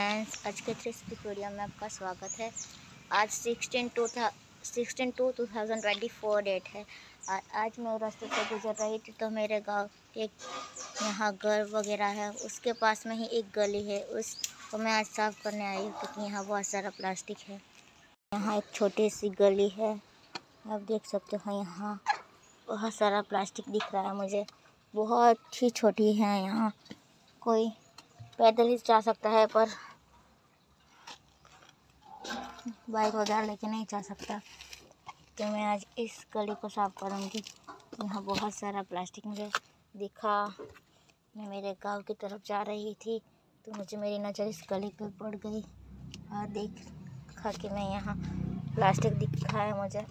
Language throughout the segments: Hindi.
फ्रेंड्स, आज के थ्रिस्ट वीडियो में आपका स्वागत है। आज सिक्सटीन टू था sixteen two two thousand twenty four date है। और आज मैं रास्ते से गुजर रही थी तो मेरे गाँव एक यहाँ घर वगैरह है, उसके पास में ही एक गली है, उस को मैं आज साफ़ करने आई हूँ क्योंकि यहाँ बहुत सारा प्लास्टिक है। यहाँ एक छोटी सी गली है, आप देख सकते हो यहाँ बहुत सारा प्लास्टिक दिख रहा है मुझे। बहुत ही छोटी है यहाँ, कोई पैदल ही जा सकता है पर बाइक वगैरह लेके नहीं जा सकता। तो मैं आज इस गली को साफ़ करूँगी। यहाँ बहुत सारा प्लास्टिक मुझे दिखा। मैं मेरे गाँव की तरफ़ जा रही थी तो मुझे मेरी नज़र इस गली पे पड़ गई। और देख खा के मैं यहाँ प्लास्टिक दिखा है मुझे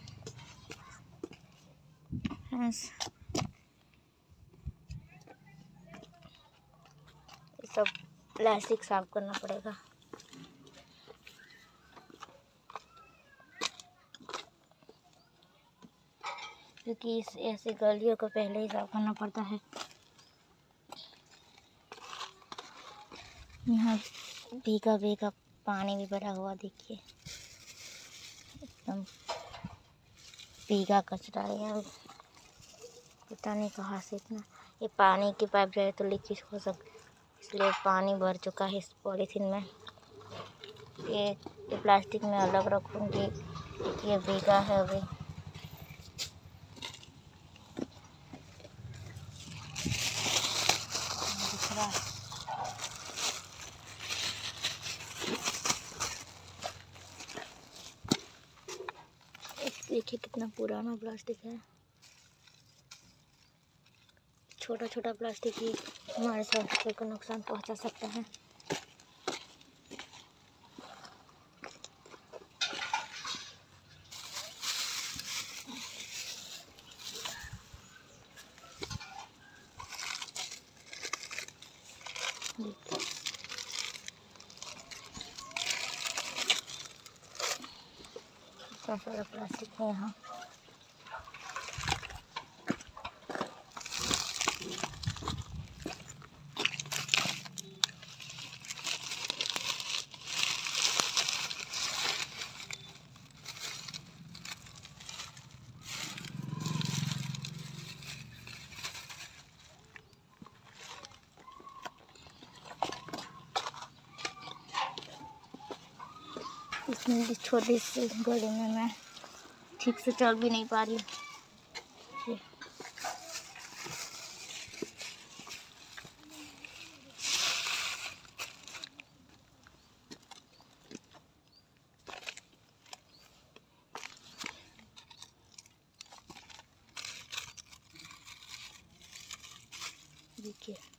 सब प्लास्टिक साफ़ करना पड़ेगा। क्योंकि इस, ऐसे गलियों को पहले ही साफ़ करना पड़ता है। यहाँ भीगा भीगा पानी भी भरा हुआ देखिए। एकदम भीगा कचरा है पता नहीं कहाँ से इतना, ये पानी की पाइप जो है तो लीकेज हो सकती इसलिए पानी भर चुका है इस पॉलीथीन में। ये ये प्लास्टिक में अलग रखूँगी। ये भीगा है अभी। देखिए कितना पुराना प्लास्टिक है। छोटा छोटा प्लास्टिक ही हमारे स्वास्थ्य को नुकसान पहुँचा सकता है। सारा प्लास्टिक है। यहाँ इसमें छोटी सी गली में मैं ठीक से चल भी नहीं पा रही देखिए।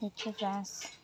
देखिए फ्रेंड्स